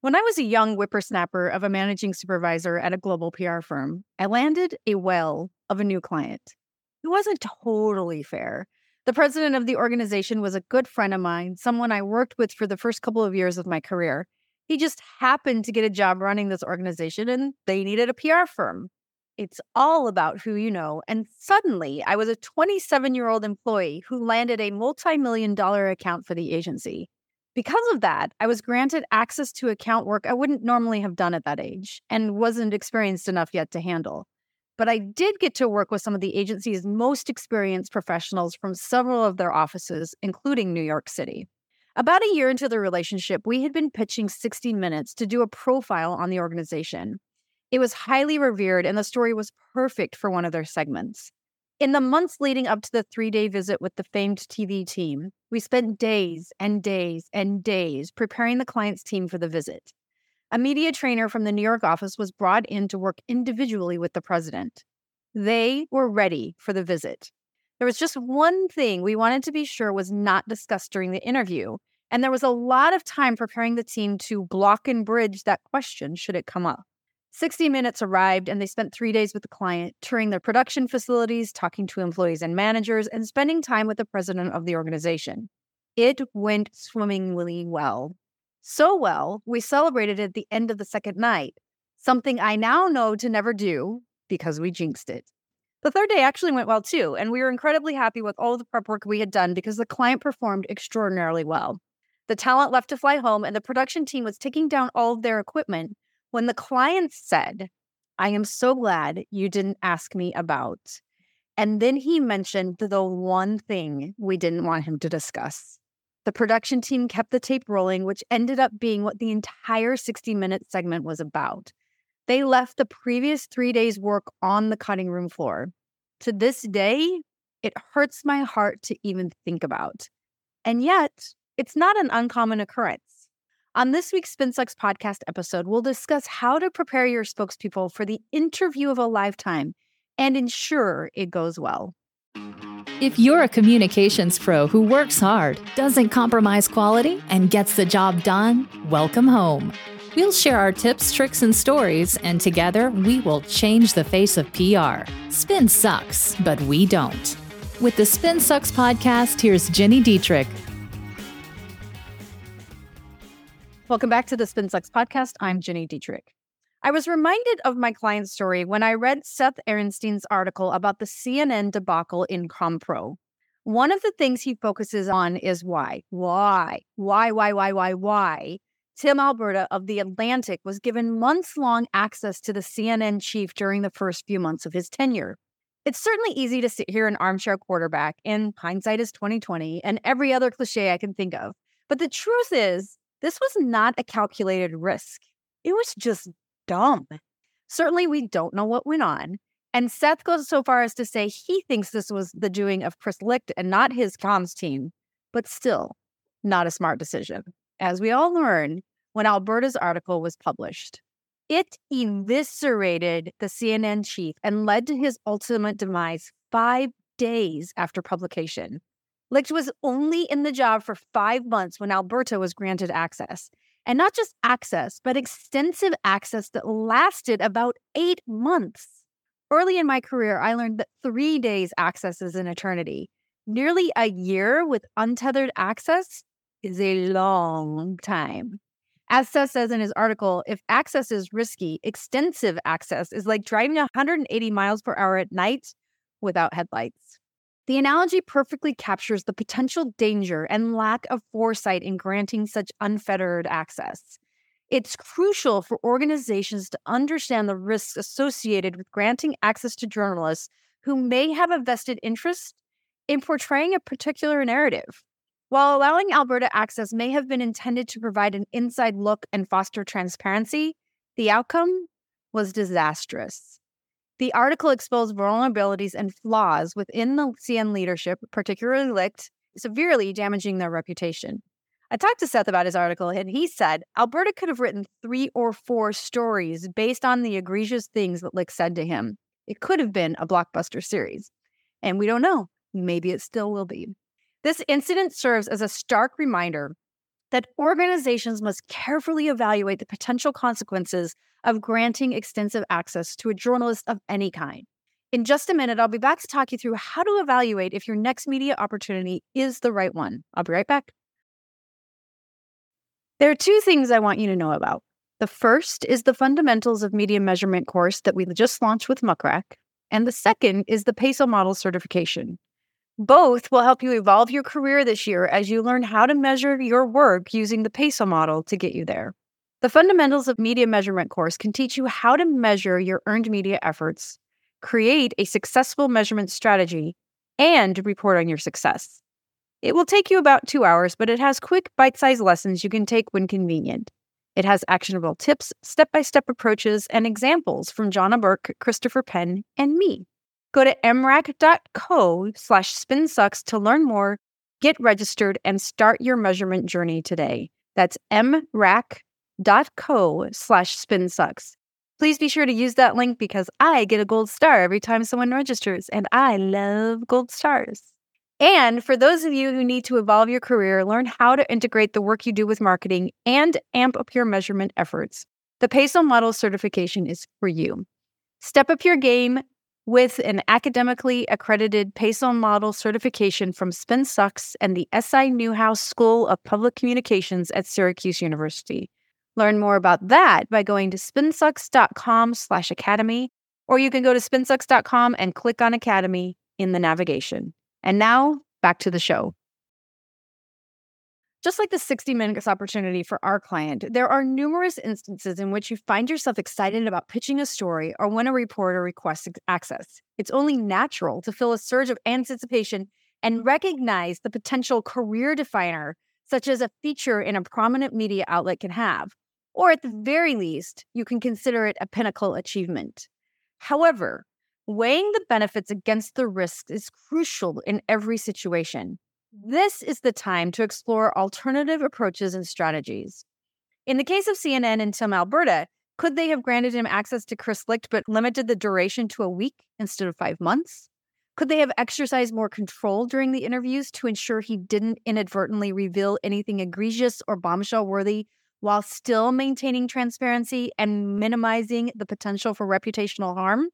When I was a young whippersnapper of a managing supervisor at a global PR firm, I landed a well of a new client. It wasn't totally fair. The president of the organization was a good friend of mine, someone I worked with for the first couple of years of my career. He just happened to get a job running this organization and they needed a PR firm. It's all about who you know. And suddenly, I was a 27 year old employee who landed a multi million dollar account for the agency. Because of that, I was granted access to account work I wouldn't normally have done at that age and wasn't experienced enough yet to handle. But I did get to work with some of the agency's most experienced professionals from several of their offices, including New York City. About a year into the relationship, we had been pitching 60 Minutes to do a profile on the organization. It was highly revered, and the story was perfect for one of their segments. In the months leading up to the three day visit with the famed TV team, we spent days and days and days preparing the client's team for the visit. A media trainer from the New York office was brought in to work individually with the president. They were ready for the visit. There was just one thing we wanted to be sure was not discussed during the interview, and there was a lot of time preparing the team to block and bridge that question should it come up. 60 Minutes arrived and they spent three days with the client, touring their production facilities, talking to employees and managers, and spending time with the president of the organization. It went swimmingly well. So well, we celebrated at the end of the second night, something I now know to never do because we jinxed it. The third day actually went well too, and we were incredibly happy with all the prep work we had done because the client performed extraordinarily well. The talent left to fly home, and the production team was taking down all of their equipment when the client said, I am so glad you didn't ask me about. And then he mentioned the one thing we didn't want him to discuss. The production team kept the tape rolling, which ended up being what the entire 60 minute segment was about. They left the previous three days' work on the cutting room floor. To this day, it hurts my heart to even think about. And yet, it's not an uncommon occurrence. On this week's SpinSucks podcast episode, we'll discuss how to prepare your spokespeople for the interview of a lifetime and ensure it goes well. If you're a communications pro who works hard, doesn't compromise quality, and gets the job done, welcome home. We'll share our tips, tricks, and stories, and together we will change the face of PR. Spin sucks, but we don't. With the Spin Sucks podcast, here's Gini Dietrich, Welcome back to the SpinSucks podcast. I'm Gini Dietrich. I was reminded of my client's story when I read Seth Arenstein's article about the CNN debacle in Compro. One of the things he focuses on is why. Why? Why, why, why, why, why? Tim Alberta of The Atlantic was given months long access to the CNN chief during the first few months of his tenure. It's certainly easy to sit here an armchair quarterback, and hindsight is 2020, and every other cliche I can think of. But the truth is, this was not a calculated risk. It was just dumb. Certainly, we don't know what went on. And Seth goes so far as to say he thinks this was the doing of Chris Licht and not his comms team, but still not a smart decision. As we all learn when Alberta's article was published, it eviscerated the CNN chief and led to his ultimate demise five days after publication. Licht was only in the job for five months when Alberta was granted access. And not just access, but extensive access that lasted about eight months. Early in my career, I learned that three days access is an eternity. Nearly a year with untethered access is a long time. As Seth says in his article, if access is risky, extensive access is like driving 180 miles per hour at night without headlights. The analogy perfectly captures the potential danger and lack of foresight in granting such unfettered access. It's crucial for organizations to understand the risks associated with granting access to journalists who may have a vested interest in portraying a particular narrative. While allowing Alberta access may have been intended to provide an inside look and foster transparency, the outcome was disastrous. The article exposed vulnerabilities and flaws within the CNN leadership, particularly Licht, severely damaging their reputation. I talked to Seth about his article, and he said Alberta could have written three or four stories based on the egregious things that Licht said to him. It could have been a blockbuster series. And we don't know. Maybe it still will be. This incident serves as a stark reminder that organizations must carefully evaluate the potential consequences of granting extensive access to a journalist of any kind. In just a minute, I'll be back to talk you through how to evaluate if your next media opportunity is the right one. I'll be right back. There are two things I want you to know about. The first is the Fundamentals of Media Measurement course that we just launched with Muck Rack, and the second is the PESO Model certification. Both will help you evolve your career this year as you learn how to measure your work using the PESO model to get you there. The Fundamentals of Media Measurement course can teach you how to measure your earned media efforts, create a successful measurement strategy, and report on your success. It will take you about two hours, but it has quick, bite sized lessons you can take when convenient. It has actionable tips, step by step approaches, and examples from Johna Burke, Christopher Penn, and me. Go to mrac.co slash spinsucks to learn more, get registered, and start your measurement journey today. That's mrac.co slash spinsucks. Please be sure to use that link because I get a gold star every time someone registers, and I love gold stars. And for those of you who need to evolve your career, learn how to integrate the work you do with marketing and amp up your measurement efforts, the PESO Model certification is for you. Step up your game with an academically accredited PESO Model certification from SpinSucks and the SI Newhouse School of Public Communications at Syracuse University. Learn more about that by going to spinsucks.com slash academy, or you can go to spinsucks.com and click on Academy in the navigation. And now back to the show. Just like the 60 Minutes opportunity for our client, there are numerous instances in which you find yourself excited about pitching a story or when a reporter requests access. It's only natural to feel a surge of anticipation and recognize the potential career definer, such as a feature in a prominent media outlet can have. Or at the very least, you can consider it a pinnacle achievement. However, weighing the benefits against the risks is crucial in every situation. This is the time to explore alternative approaches and strategies. In the case of CNN and Tim, Alberta, could they have granted him access to Chris Licht but limited the duration to a week instead of five months? Could they have exercised more control during the interviews to ensure he didn't inadvertently reveal anything egregious or bombshell worthy while still maintaining transparency and minimizing the potential for reputational harm?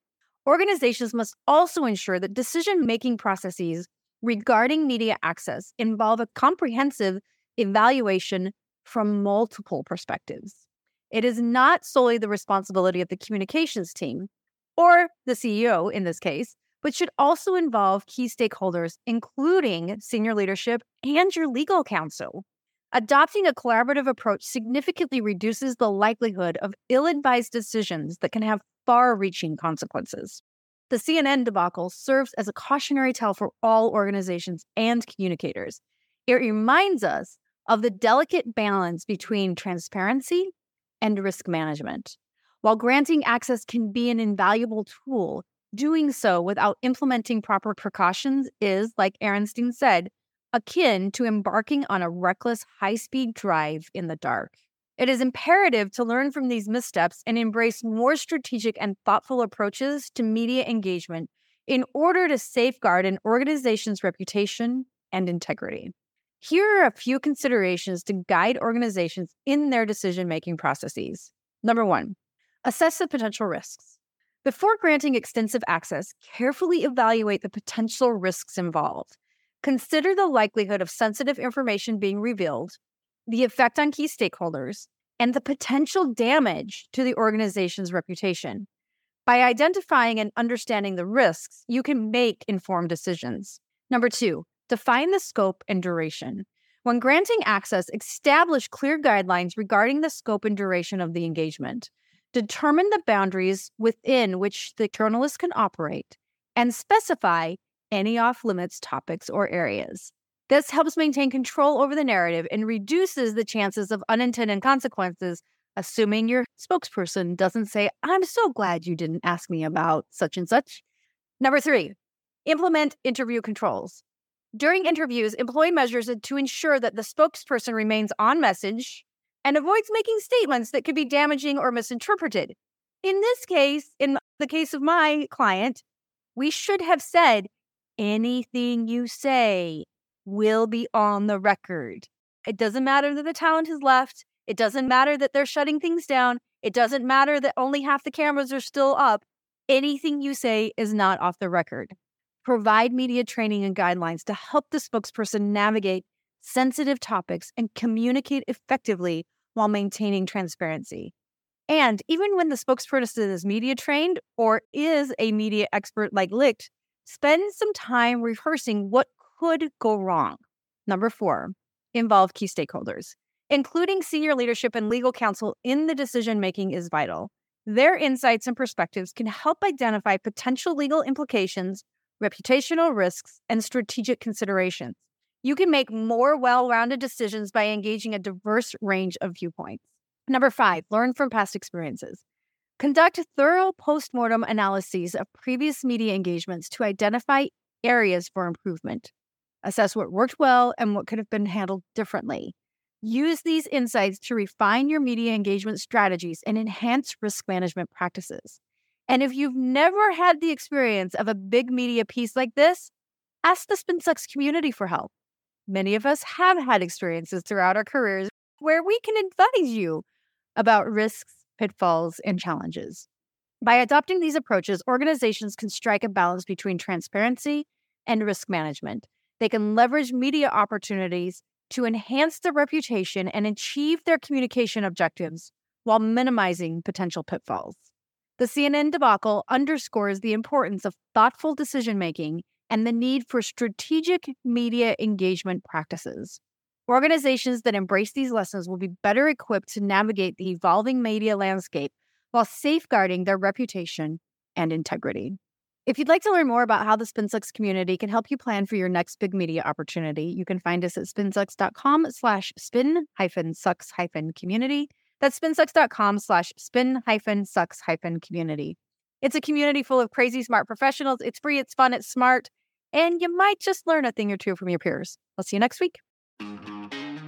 Organizations must also ensure that decision making processes regarding media access involve a comprehensive evaluation from multiple perspectives. It is not solely the responsibility of the communications team or the CEO in this case, but should also involve key stakeholders, including senior leadership and your legal counsel. Adopting a collaborative approach significantly reduces the likelihood of ill advised decisions that can have far reaching consequences. The CNN debacle serves as a cautionary tale for all organizations and communicators. It reminds us of the delicate balance between transparency and risk management. While granting access can be an invaluable tool, doing so without implementing proper precautions is, like Arenstein said, akin to embarking on a reckless high speed drive in the dark. It is imperative to learn from these missteps and embrace more strategic and thoughtful approaches to media engagement in order to safeguard an organization's reputation and integrity. Here are a few considerations to guide organizations in their decision making processes. Number one, assess the potential risks. Before granting extensive access, carefully evaluate the potential risks involved. Consider the likelihood of sensitive information being revealed, the effect on key stakeholders, and the potential damage to the organization's reputation. By identifying and understanding the risks, you can make informed decisions. Number two, define the scope and duration. When granting access, establish clear guidelines regarding the scope and duration of the engagement. Determine the boundaries within which the journalist can operate and specify any off limits topics or areas. This helps maintain control over the narrative and reduces the chances of unintended consequences, assuming your spokesperson doesn't say, I'm so glad you didn't ask me about such and such. Number three, implement interview controls. During interviews, employ measures to ensure that the spokesperson remains on message and avoids making statements that could be damaging or misinterpreted. In this case, in the case of my client, we should have said, anything you say will be on the record. It doesn't matter that the talent has left. It doesn't matter that they're shutting things down. It doesn't matter that only half the cameras are still up. Anything you say is not off the record. Provide media training and guidelines to help the spokesperson navigate sensitive topics and communicate effectively while maintaining transparency. And even when the spokesperson is media trained or is a media expert like Licht, spend some time rehearsing what could go wrong. Number four, involve key stakeholders. Including senior leadership and legal counsel in the decision making is vital. Their insights and perspectives can help identify potential legal implications, reputational risks, and strategic considerations. You can make more well rounded decisions by engaging a diverse range of viewpoints. Number five, learn from past experiences. Conduct thorough postmortem analyses of previous media engagements to identify areas for improvement. Assess what worked well and what could have been handled differently. Use these insights to refine your media engagement strategies and enhance risk management practices. And if you've never had the experience of a big media piece like this, ask the SpinSucks community for help. Many of us have had experiences throughout our careers where we can advise you about risks, pitfalls, and challenges. By adopting these approaches, organizations can strike a balance between transparency and risk management. They can leverage media opportunities to enhance their reputation and achieve their communication objectives while minimizing potential pitfalls. The CNN debacle underscores the importance of thoughtful decision making and the need for strategic media engagement practices. Organizations that embrace these lessons will be better equipped to navigate the evolving media landscape while safeguarding their reputation and integrity. If you'd like to learn more about how the SpinSucks community can help you plan for your next big media opportunity, you can find us at spinsucks.com slash spin hyphen sucks hyphen community. That's spinsucks.com slash spin hyphen sucks hyphen community. It's a community full of crazy smart professionals. It's free, it's fun, it's smart, and you might just learn a thing or two from your peers. I'll see you next week.